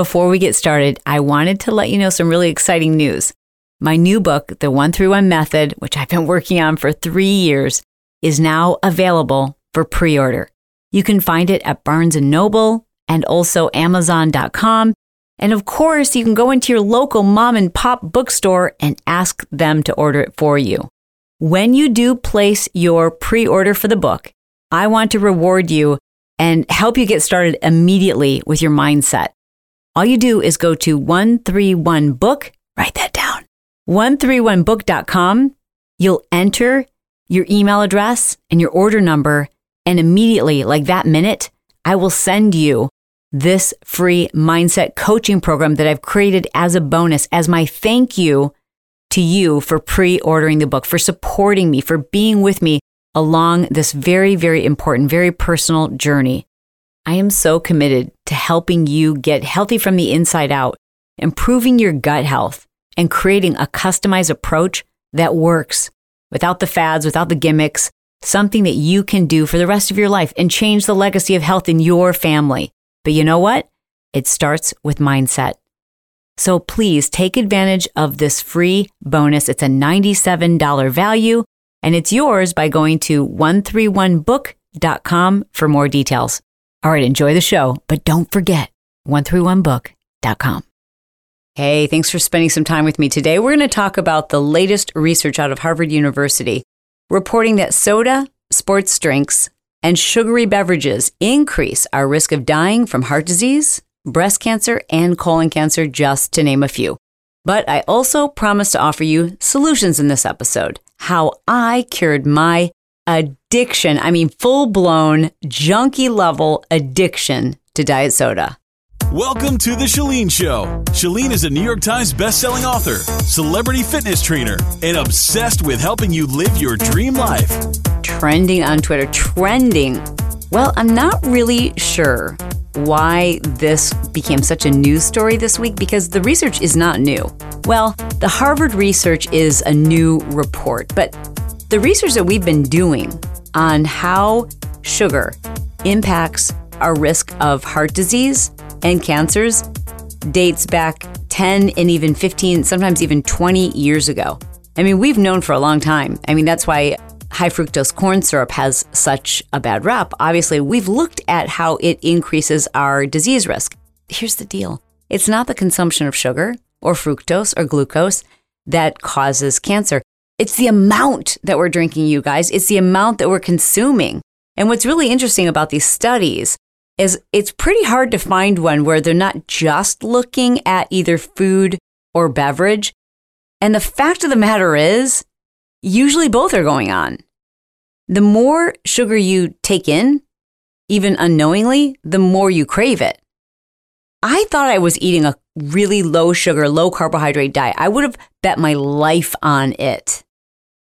before we get started, I wanted to let you know some really exciting news. My new book, The 131 Method, which I've been working on for three years, is now available for pre order. You can find it at Barnes & Noble and also Amazon.com. And of course, you can go into your local mom and pop bookstore and ask them to order it for you. When you do place your pre order for the book, I want to reward you and help you get started immediately with your mindset. All you do is go to 131book, write that down, 131book.com. You'll enter your email address and your order number, and immediately, like that minute, I will send you this free mindset coaching program that I've created as a bonus, as my thank you to you for pre ordering the book, for supporting me, for being with me along this very, very important, very personal journey. I am so committed to helping you get healthy from the inside out, improving your gut health, and creating a customized approach that works without the fads, without the gimmicks, something that you can do for the rest of your life and change the legacy of health in your family. But you know what? It starts with mindset. So please take advantage of this free bonus. It's a $97 value and it's yours by going to 131book.com for more details. All right, enjoy the show, but don't forget 131book.com. Hey, thanks for spending some time with me today. We're going to talk about the latest research out of Harvard University reporting that soda, sports drinks, and sugary beverages increase our risk of dying from heart disease, breast cancer, and colon cancer, just to name a few. But I also promise to offer you solutions in this episode how I cured my addiction. I mean, full blown, junkie level addiction to diet soda. Welcome to The Chalene Show. Chalene is a New York Times bestselling author, celebrity fitness trainer, and obsessed with helping you live your dream life. Trending on Twitter, trending. Well, I'm not really sure why this became such a news story this week because the research is not new. Well, the Harvard research is a new report, but the research that we've been doing on how sugar impacts our risk of heart disease and cancers dates back 10 and even 15, sometimes even 20 years ago. I mean, we've known for a long time. I mean, that's why high fructose corn syrup has such a bad rap. Obviously, we've looked at how it increases our disease risk. Here's the deal it's not the consumption of sugar or fructose or glucose that causes cancer. It's the amount that we're drinking, you guys. It's the amount that we're consuming. And what's really interesting about these studies is it's pretty hard to find one where they're not just looking at either food or beverage. And the fact of the matter is, usually both are going on. The more sugar you take in, even unknowingly, the more you crave it. I thought I was eating a really low sugar, low carbohydrate diet. I would have bet my life on it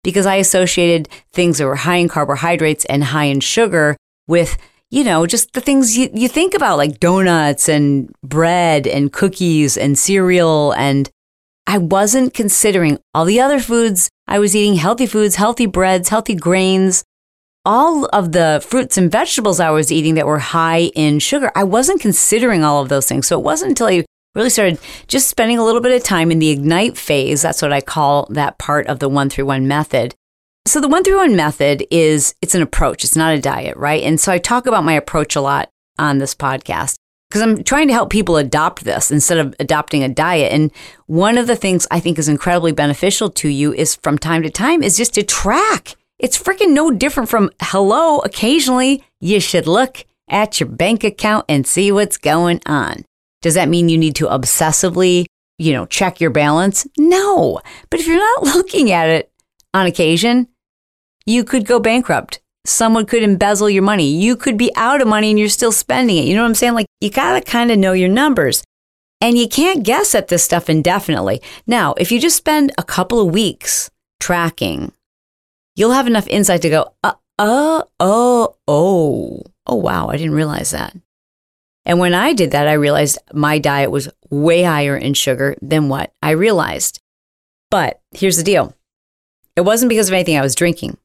because I associated things that were high in carbohydrates and high in sugar with, you know, just the things you, you think about like donuts and bread and cookies and cereal. And I wasn't considering all the other foods I was eating healthy foods, healthy breads, healthy grains, all of the fruits and vegetables I was eating that were high in sugar. I wasn't considering all of those things. So it wasn't until I really started just spending a little bit of time in the ignite phase. That's what I call that part of the 131 method. So the 131 method is it's an approach. It's not a diet, right? And so I talk about my approach a lot on this podcast because I'm trying to help people adopt this instead of adopting a diet. And one of the things I think is incredibly beneficial to you is from time to time is just to track. It's freaking no different from hello, occasionally you should look at your bank account and see what's going on. Does that mean you need to obsessively, you know, check your balance? No. But if you're not looking at it on occasion, you could go bankrupt someone could embezzle your money. You could be out of money and you're still spending it. You know what I'm saying? Like you got to kind of know your numbers. And you can't guess at this stuff indefinitely. Now, if you just spend a couple of weeks tracking, you'll have enough insight to go, uh, uh, oh, oh, oh, wow, I didn't realize that. And when I did that, I realized my diet was way higher in sugar than what I realized. But here's the deal it wasn't because of anything I was drinking.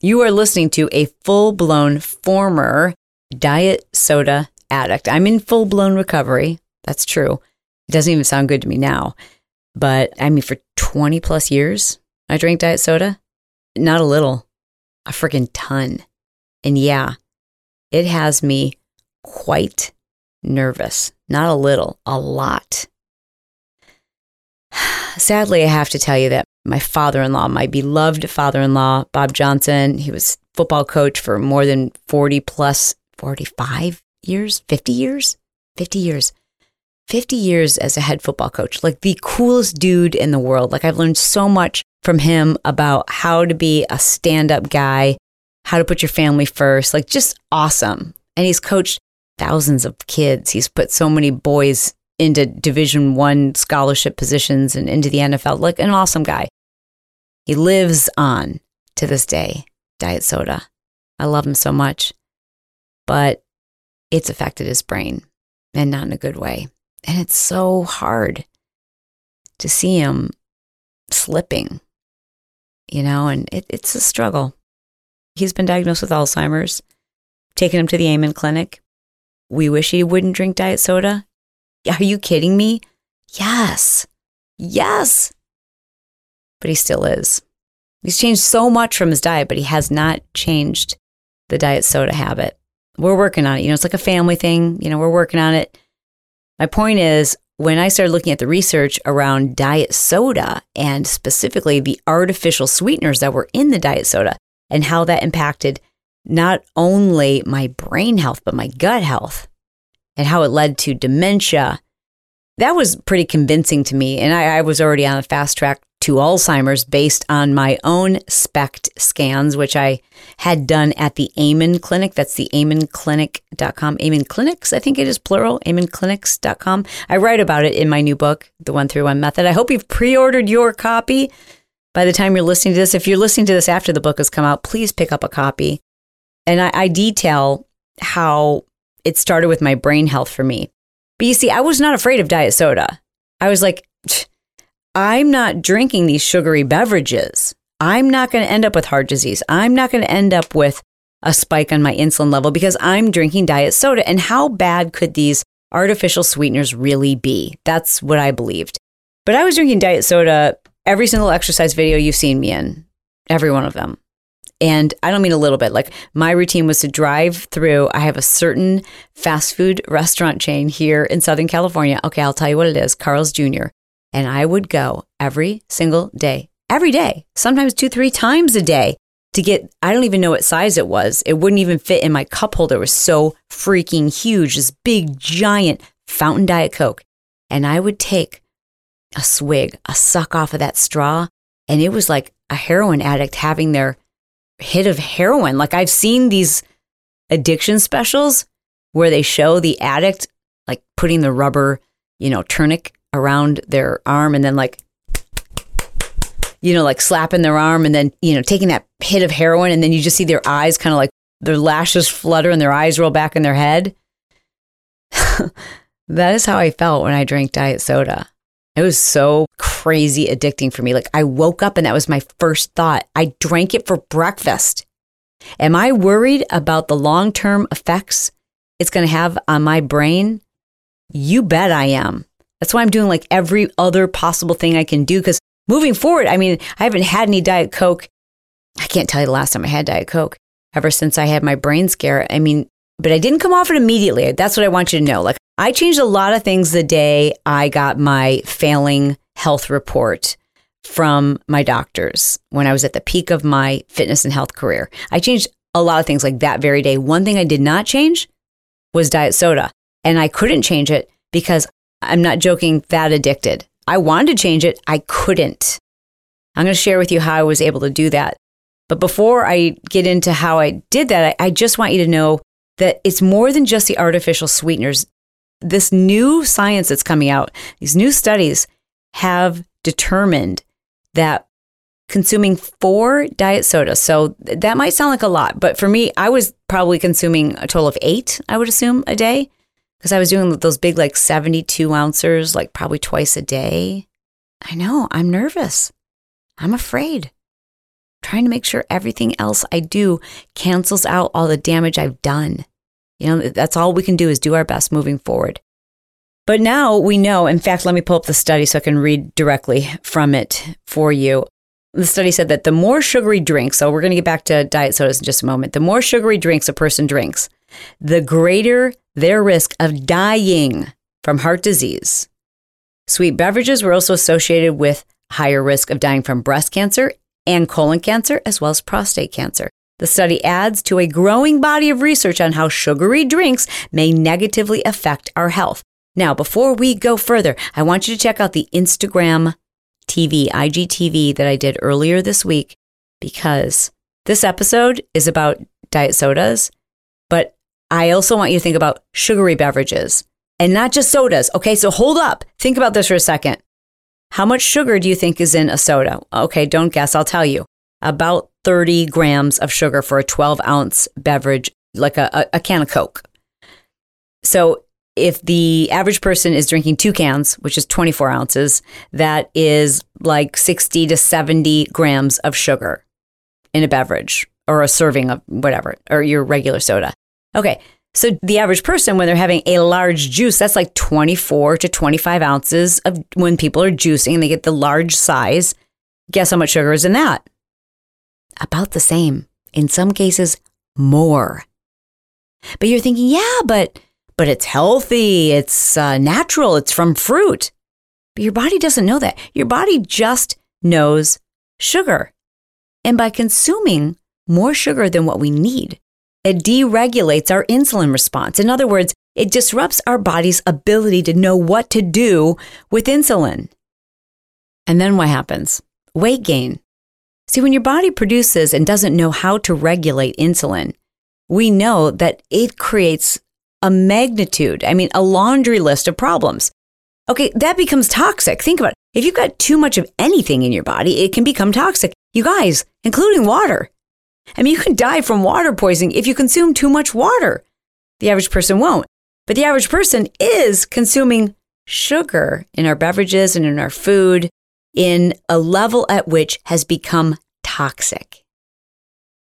You are listening to a full blown former diet soda addict. I'm in full blown recovery. That's true. It doesn't even sound good to me now. But I mean, for 20 plus years, I drank diet soda. Not a little, a freaking ton. And yeah, it has me quite nervous. Not a little, a lot. Sadly, I have to tell you that my father in law, my beloved father in law, Bob Johnson, he was football coach for more than 40 plus, 45 years, 50 years, 50 years. 50 years as a head football coach, like the coolest dude in the world. Like I've learned so much from him about how to be a stand up guy, how to put your family first, like just awesome. And he's coached thousands of kids. He's put so many boys into division 1 scholarship positions and into the NFL. Like an awesome guy. He lives on to this day. Diet soda. I love him so much. But it's affected his brain and not in a good way. And it's so hard to see him slipping, you know, and it, it's a struggle. He's been diagnosed with Alzheimer's, taken him to the Amen Clinic. We wish he wouldn't drink diet soda. Are you kidding me? Yes. Yes. But he still is. He's changed so much from his diet, but he has not changed the diet soda habit. We're working on it. You know, it's like a family thing. You know, we're working on it. My point is, when I started looking at the research around diet soda and specifically the artificial sweeteners that were in the diet soda and how that impacted not only my brain health, but my gut health and how it led to dementia, that was pretty convincing to me. And I, I was already on a fast track to Alzheimer's based on my own SPECT scans, which I had done at the Amen Clinic. That's the amenclinic.com. Amen Clinics, I think it is plural, amenclinics.com. I write about it in my new book, The One Through One Method. I hope you've pre ordered your copy by the time you're listening to this. If you're listening to this after the book has come out, please pick up a copy. And I, I detail how it started with my brain health for me. But you see, I was not afraid of diet soda. I was like, I'm not drinking these sugary beverages. I'm not going to end up with heart disease. I'm not going to end up with a spike on my insulin level because I'm drinking diet soda. And how bad could these artificial sweeteners really be? That's what I believed. But I was drinking diet soda every single exercise video you've seen me in, every one of them. And I don't mean a little bit. Like my routine was to drive through. I have a certain fast food restaurant chain here in Southern California. Okay, I'll tell you what it is Carl's Jr. And I would go every single day, every day, sometimes two, three times a day to get, I don't even know what size it was. It wouldn't even fit in my cup holder. It was so freaking huge, this big, giant fountain Diet Coke. And I would take a swig, a suck off of that straw. And it was like a heroin addict having their hit of heroin. Like I've seen these addiction specials where they show the addict like putting the rubber, you know, tourniquet around their arm and then like you know like slapping their arm and then you know taking that hit of heroin and then you just see their eyes kind of like their lashes flutter and their eyes roll back in their head that is how i felt when i drank diet soda it was so crazy addicting for me like i woke up and that was my first thought i drank it for breakfast am i worried about the long-term effects it's going to have on my brain you bet i am that's why I'm doing like every other possible thing I can do. Because moving forward, I mean, I haven't had any Diet Coke. I can't tell you the last time I had Diet Coke ever since I had my brain scare. I mean, but I didn't come off it immediately. That's what I want you to know. Like, I changed a lot of things the day I got my failing health report from my doctors when I was at the peak of my fitness and health career. I changed a lot of things like that very day. One thing I did not change was diet soda. And I couldn't change it because I'm not joking, that addicted. I wanted to change it, I couldn't. I'm going to share with you how I was able to do that. But before I get into how I did that, I, I just want you to know that it's more than just the artificial sweeteners. This new science that's coming out, these new studies have determined that consuming four diet sodas. So that might sound like a lot, but for me, I was probably consuming a total of eight, I would assume, a day because I was doing those big, like 72 ounces, like probably twice a day. I know, I'm nervous. I'm afraid. trying to make sure everything else I do cancels out all the damage I've done. You know, that's all we can do is do our best moving forward. But now we know, in fact, let me pull up the study so I can read directly from it for you. The study said that the more sugary drinks, so we're going to get back to diet sodas in just a moment, the more sugary drinks a person drinks, the greater their risk of dying from heart disease. Sweet beverages were also associated with higher risk of dying from breast cancer and colon cancer, as well as prostate cancer. The study adds to a growing body of research on how sugary drinks may negatively affect our health. Now, before we go further, I want you to check out the Instagram TV, IGTV that I did earlier this week because this episode is about diet sodas, but I also want you to think about sugary beverages and not just sodas. Okay, so hold up. Think about this for a second. How much sugar do you think is in a soda? Okay, don't guess. I'll tell you. About 30 grams of sugar for a 12 ounce beverage, like a, a, a can of Coke. So if the average person is drinking two cans, which is 24 ounces, that is like 60 to 70 grams of sugar in a beverage or a serving of whatever, or your regular soda. Okay. So the average person, when they're having a large juice, that's like 24 to 25 ounces of when people are juicing and they get the large size. Guess how much sugar is in that? About the same. In some cases, more. But you're thinking, yeah, but but it's healthy, it's uh, natural, it's from fruit. But your body doesn't know that. Your body just knows sugar. And by consuming more sugar than what we need, it deregulates our insulin response. In other words, it disrupts our body's ability to know what to do with insulin. And then what happens? Weight gain. See, when your body produces and doesn't know how to regulate insulin, we know that it creates a magnitude, I mean, a laundry list of problems. Okay, that becomes toxic. Think about it. If you've got too much of anything in your body, it can become toxic. You guys, including water. I mean, you can die from water poisoning if you consume too much water. The average person won't. But the average person is consuming sugar in our beverages and in our food in a level at which has become toxic.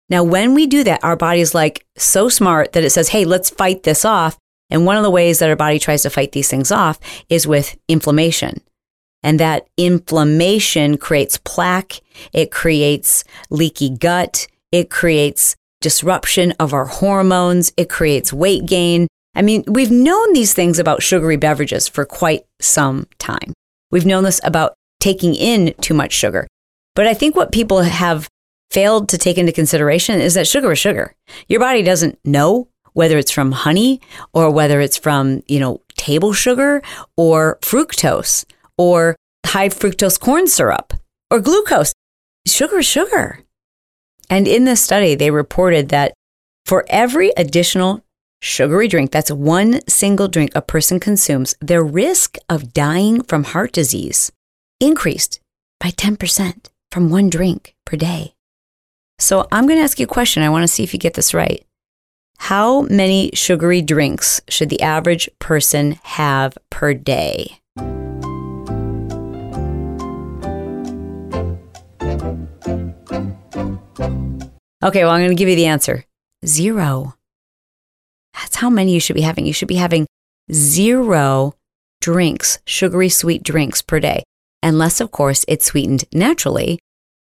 Now, when we do that, our body is like so smart that it says, hey, let's fight this off. And one of the ways that our body tries to fight these things off is with inflammation. And that inflammation creates plaque, it creates leaky gut, it creates disruption of our hormones, it creates weight gain. I mean, we've known these things about sugary beverages for quite some time. We've known this about taking in too much sugar. But I think what people have failed to take into consideration is that sugar is sugar. Your body doesn't know whether it's from honey or whether it's from, you know, table sugar or fructose or high fructose corn syrup or glucose. Sugar is sugar. And in this study, they reported that for every additional sugary drink, that's one single drink a person consumes, their risk of dying from heart disease increased by 10% from one drink per day. So I'm going to ask you a question. I want to see if you get this right. How many sugary drinks should the average person have per day? Okay, well, I'm going to give you the answer zero. That's how many you should be having. You should be having zero drinks, sugary sweet drinks per day, unless, of course, it's sweetened naturally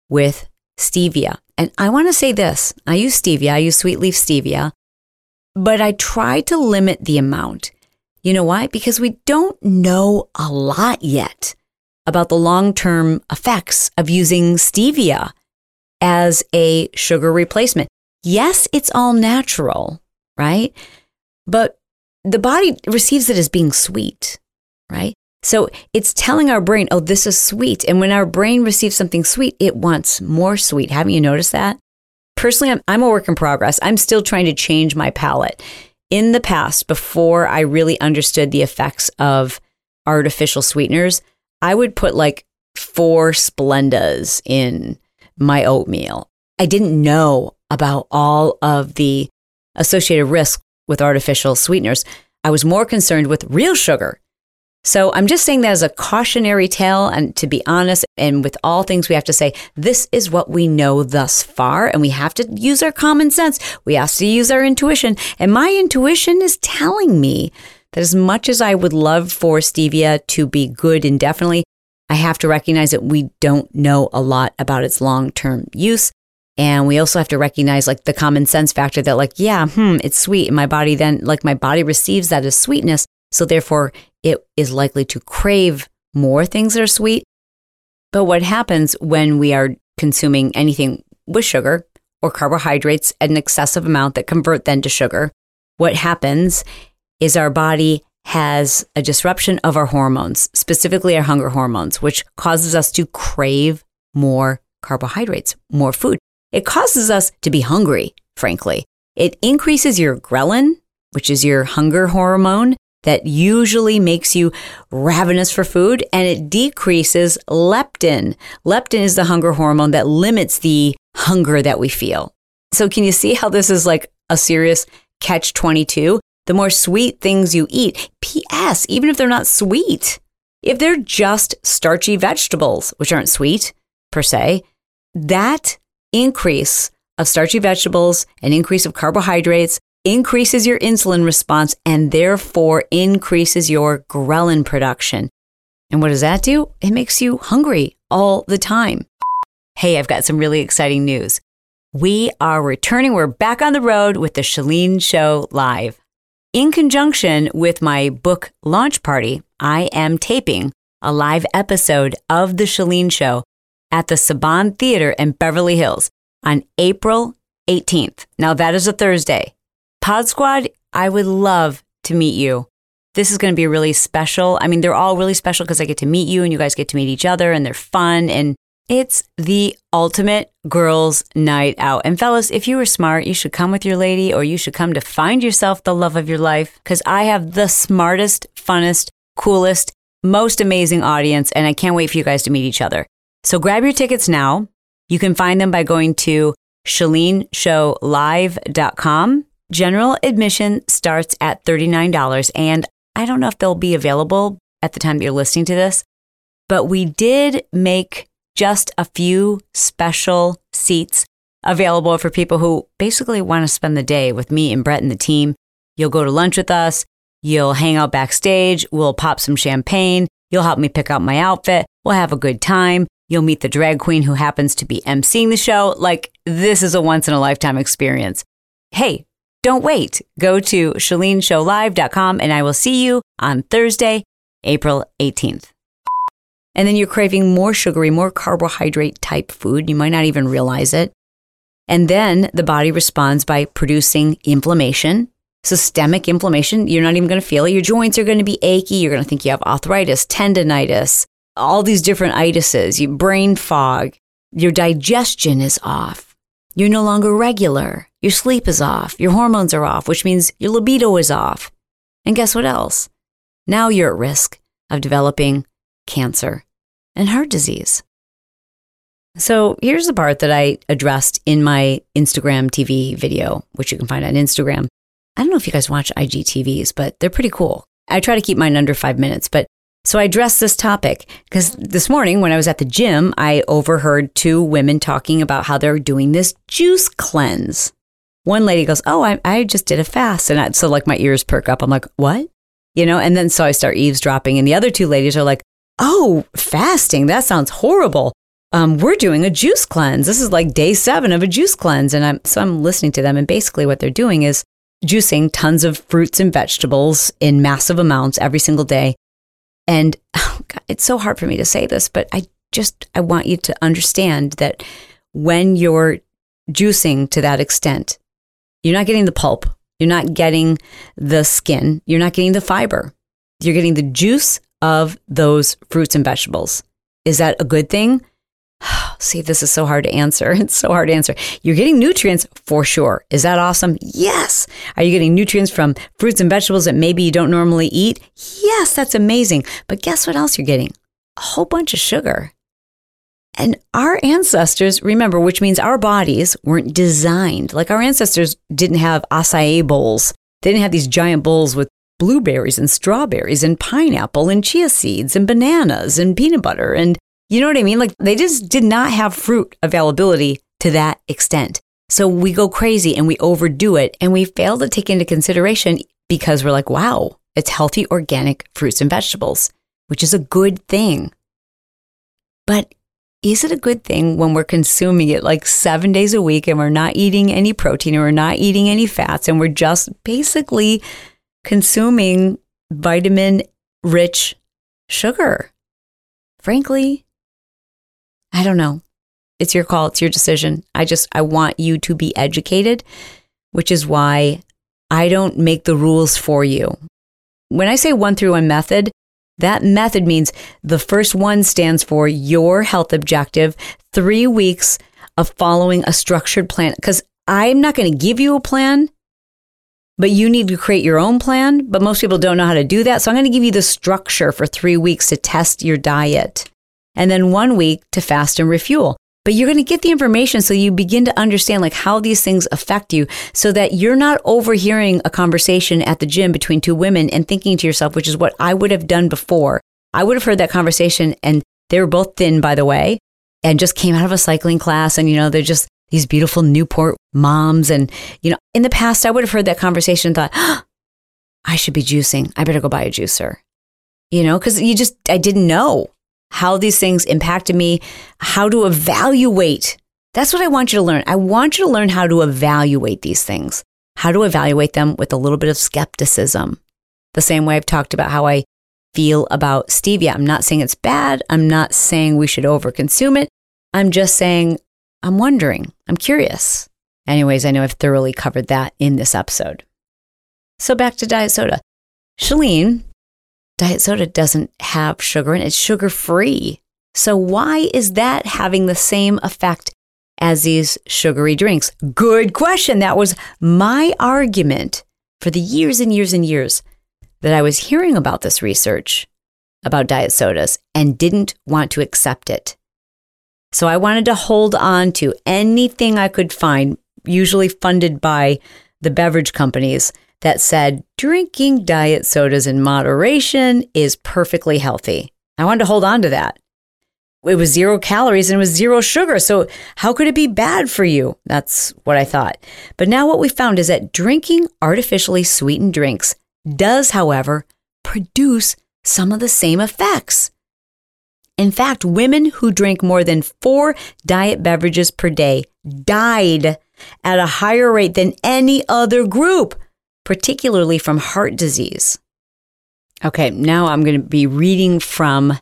with stevia. And I want to say this I use stevia, I use sweet leaf stevia, but I try to limit the amount. You know why? Because we don't know a lot yet about the long term effects of using stevia as a sugar replacement. Yes, it's all natural, right? But the body receives it as being sweet, right? So it's telling our brain, oh, this is sweet. And when our brain receives something sweet, it wants more sweet. Haven't you noticed that? Personally, I'm, I'm a work in progress. I'm still trying to change my palate. In the past, before I really understood the effects of artificial sweeteners, I would put like four Splendas in my oatmeal. I didn't know about all of the associated risks with artificial sweeteners. I was more concerned with real sugar so I'm just saying that as a cautionary tale. And to be honest, and with all things, we have to say, this is what we know thus far. And we have to use our common sense. We have to use our intuition. And my intuition is telling me that as much as I would love for stevia to be good indefinitely, I have to recognize that we don't know a lot about its long term use. And we also have to recognize like the common sense factor that, like, yeah, hmm, it's sweet. And my body then, like, my body receives that as sweetness. So therefore, it is likely to crave more things that are sweet. But what happens when we are consuming anything with sugar or carbohydrates at an excessive amount that convert then to sugar? What happens is our body has a disruption of our hormones, specifically our hunger hormones, which causes us to crave more carbohydrates, more food. It causes us to be hungry, frankly. It increases your ghrelin, which is your hunger hormone that usually makes you ravenous for food, and it decreases leptin. Leptin is the hunger hormone that limits the hunger that we feel. So, can you see how this is like a serious catch 22? the more sweet things you eat. P.S., even if they're not sweet, if they're just starchy vegetables, which aren't sweet per se, that increase of starchy vegetables, an increase of carbohydrates, increases your insulin response and therefore increases your ghrelin production. And what does that do? It makes you hungry all the time. Hey, I've got some really exciting news. We are returning. We're back on the road with the Chalene Show Live. In conjunction with my book launch party, I am taping a live episode of The Chalene Show at the Saban Theater in Beverly Hills on April 18th. Now, that is a Thursday. Pod Squad, I would love to meet you. This is going to be really special. I mean, they're all really special because I get to meet you and you guys get to meet each other and they're fun. And it's the ultimate girls' night out. And fellas, if you were smart, you should come with your lady or you should come to find yourself the love of your life because I have the smartest, funnest, coolest, most amazing audience. And I can't wait for you guys to meet each other. So grab your tickets now. You can find them by going to chaleneshowlive.com. General admission starts at $39. And I don't know if they'll be available at the time that you're listening to this, but we did make just a few special seats available for people who basically want to spend the day with me and Brett and the team. You'll go to lunch with us. You'll hang out backstage. We'll pop some champagne. You'll help me pick out my outfit. We'll have a good time. You'll meet the drag queen who happens to be emceeing the show. Like, this is a once in a lifetime experience. Hey, don't wait. Go to chaleneshowlive.com and I will see you on Thursday, April 18th. And then you're craving more sugary, more carbohydrate type food. You might not even realize it. And then the body responds by producing inflammation, systemic inflammation. You're not even going to feel it. Your joints are going to be achy. You're going to think you have arthritis, tendonitis, all these different itises, you brain fog. Your digestion is off. You're no longer regular. Your sleep is off. Your hormones are off, which means your libido is off. And guess what else? Now you're at risk of developing cancer and heart disease. So here's the part that I addressed in my Instagram TV video, which you can find on Instagram. I don't know if you guys watch IGTVs, but they're pretty cool. I try to keep mine under five minutes, but so I addressed this topic because this morning when I was at the gym, I overheard two women talking about how they're doing this juice cleanse. One lady goes, Oh, I, I just did a fast. And I, so like my ears perk up. I'm like, What? You know, and then so I start eavesdropping. And the other two ladies are like, Oh, fasting. That sounds horrible. Um, we're doing a juice cleanse. This is like day seven of a juice cleanse. And I'm, so I'm listening to them. And basically, what they're doing is juicing tons of fruits and vegetables in massive amounts every single day. And oh God, it's so hard for me to say this, but I just, I want you to understand that when you're juicing to that extent, you're not getting the pulp, you're not getting the skin, you're not getting the fiber. You're getting the juice of those fruits and vegetables. Is that a good thing? See, this is so hard to answer. It's so hard to answer. You're getting nutrients for sure. Is that awesome? Yes. Are you getting nutrients from fruits and vegetables that maybe you don't normally eat? Yes, that's amazing. But guess what else you're getting? A whole bunch of sugar. And our ancestors, remember, which means our bodies weren't designed. Like our ancestors didn't have acai bowls. They didn't have these giant bowls with blueberries and strawberries and pineapple and chia seeds and bananas and peanut butter. And you know what I mean? Like they just did not have fruit availability to that extent. So we go crazy and we overdo it and we fail to take into consideration because we're like, wow, It's healthy organic fruits and vegetables, which is a good thing. But is it a good thing when we're consuming it like seven days a week and we're not eating any protein or we're not eating any fats and we're just basically consuming vitamin rich sugar? Frankly, I don't know. It's your call, it's your decision. I just, I want you to be educated, which is why I don't make the rules for you. When I say one through one method, that method means the first one stands for your health objective, three weeks of following a structured plan. Because I'm not going to give you a plan, but you need to create your own plan. But most people don't know how to do that. So I'm going to give you the structure for three weeks to test your diet and then one week to fast and refuel. But you're going to get the information so you begin to understand like how these things affect you so that you're not overhearing a conversation at the gym between two women and thinking to yourself, which is what I would have done before. I would have heard that conversation and they were both thin, by the way, and just came out of a cycling class. And, you know, they're just these beautiful Newport moms. And, you know, in the past, I would have heard that conversation and thought, oh, I should be juicing. I better go buy a juicer. You know, because you just, I didn't know how these things impacted me, how to evaluate. That's what I want you to learn. I want you to learn how to evaluate these things, how to evaluate them with a little bit of skepticism. The same way I've talked about how I feel about stevia. I'm not saying it's bad. I'm not saying we should overconsume it. I'm just saying I'm wondering. I'm curious. Anyways, I know I've thoroughly covered that in this episode. So back to diet soda. Chalene diet soda doesn't have sugar and it. it's sugar free. So, why is that having the same effect as these sugary drinks? Good question. That was my argument for the years and years and years that I was hearing about this research about diet sodas and didn't want to accept it. So, I wanted to hold on to anything I could find, usually funded by the beverage companies that said drinking diet sodas in moderation is perfectly healthy. I wanted to hold on to that. It was zero calories and it was zero sugar. So, how could it be bad for you? That's what I thought. But now, what we found is that drinking artificially sweetened drinks does, however, produce some of the same effects. In fact, women who drink more than four diet beverages per day died at a higher rate than any other group particularly from heart disease. Okay, now I'm going to be reading from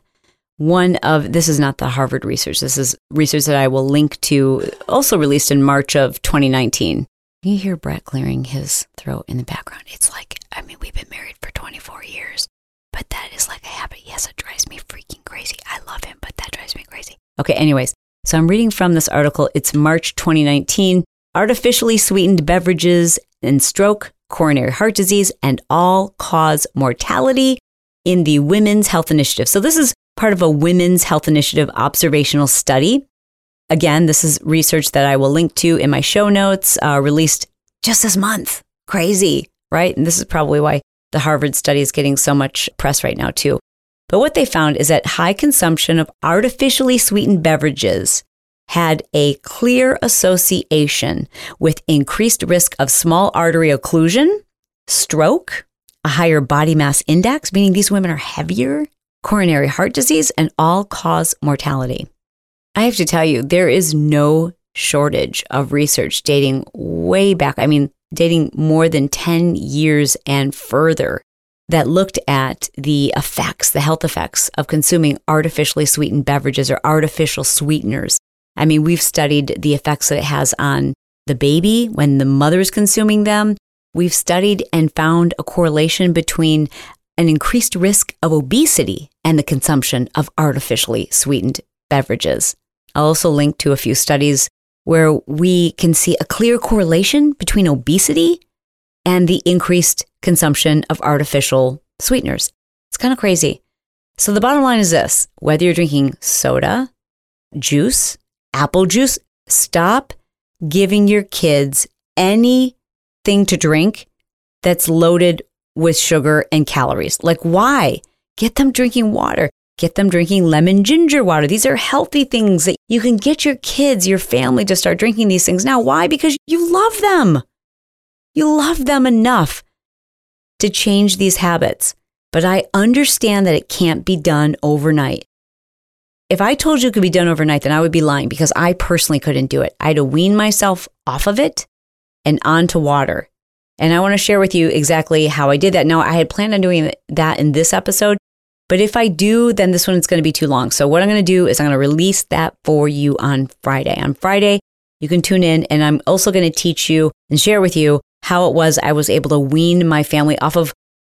one of this is not the Harvard research. This is research that I will link to, also released in March of 2019. You hear Brett clearing his throat in the background. It's like, I mean, we've been married for 24 years, but that is like a habit. Yes, it drives me freaking crazy. I love him, but that drives me crazy. Okay, anyways, so I'm reading from this article. It's March 2019. Artificially sweetened beverages and stroke, coronary heart disease, and all cause mortality in the Women's Health Initiative. So, this is part of a Women's Health Initiative observational study. Again, this is research that I will link to in my show notes, uh, released just this month. Crazy, right? And this is probably why the Harvard study is getting so much press right now, too. But what they found is that high consumption of artificially sweetened beverages had a clear association with increased risk of small artery occlusion, stroke, a higher body mass index, meaning these women are heavier, coronary heart disease, and all cause mortality. I have to tell you, there is no shortage of research dating way back. I mean, dating more than 10 years and further that looked at the effects, the health effects of consuming artificially sweetened beverages or artificial sweeteners I mean, we've studied the effects that it has on the baby when the mother is consuming them. We've studied and found a correlation between an increased risk of obesity and the consumption of artificially sweetened beverages. I'll also link to a few studies where we can see a clear correlation between obesity and the increased consumption of artificial sweeteners. It's kind of crazy. So, the bottom line is this whether you're drinking soda, juice, apple juice, stop giving your kids anything to drink that's loaded with sugar and calories. Like, why? Get them drinking water. Get them drinking lemon ginger water. These are healthy things that you can get your kids, your family to start drinking these things now. Why? Because you love them. You love them enough to change these habits, but I understand that it can't be done overnight. If I told you it could be done overnight, then I would be lying because I personally couldn't do it. I had to wean myself off of it and onto water. And I want to share with you exactly how I did that. Now, I had planned on doing that in this episode, but if I do, then this one is going to be too long. So, what I'm going to do is I'm going to release that for you on Friday. On Friday, you can tune in, and I'm also going to teach you and share with you how it was I was able to wean my family off of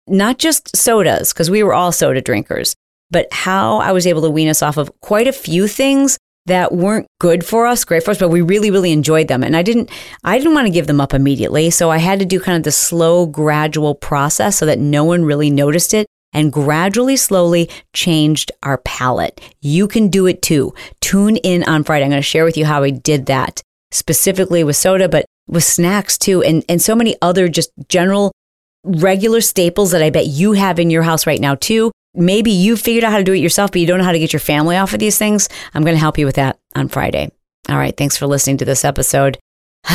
not just sodas, because we were all soda drinkers, but how I was able to wean us off of quite a few things that weren't good for us, great for us, but we really, really enjoyed them. And I didn't, I didn't want to give them up immediately. So I had to do kind of the slow, gradual process so that no one really noticed it and gradually, slowly changed our palate. You can do it too. Tune in on Friday. I'm going to share with you how I did that specifically with soda, but with snacks too, and, and so many other just general regular staples that I bet you have in your house right now too. Maybe you figured out how to do it yourself, but you don't know how to get your family off of these things. I'm going to help you with that on Friday. All right. Thanks for listening to this episode.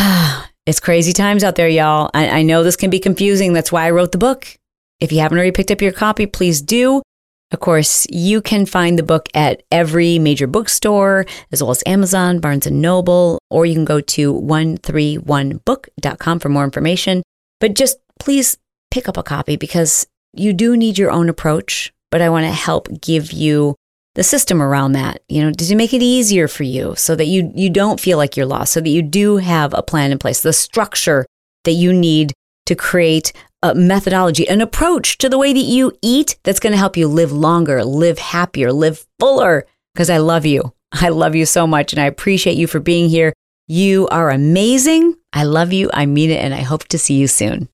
it's crazy times out there, y'all. I, I know this can be confusing. That's why I wrote the book. If you haven't already picked up your copy, please do. Of course, you can find the book at every major bookstore, as well as Amazon, Barnes and Noble, or you can go to 131book.com for more information. But just please pick up a copy because you do need your own approach, but I want to help give you the system around that, you know, to make it easier for you so that you you don't feel like you're lost, so that you do have a plan in place, the structure that you need to create a methodology, an approach to the way that you eat that's going to help you live longer, live happier, live fuller. Because I love you. I love you so much and I appreciate you for being here. You are amazing. I love you. I mean it. And I hope to see you soon.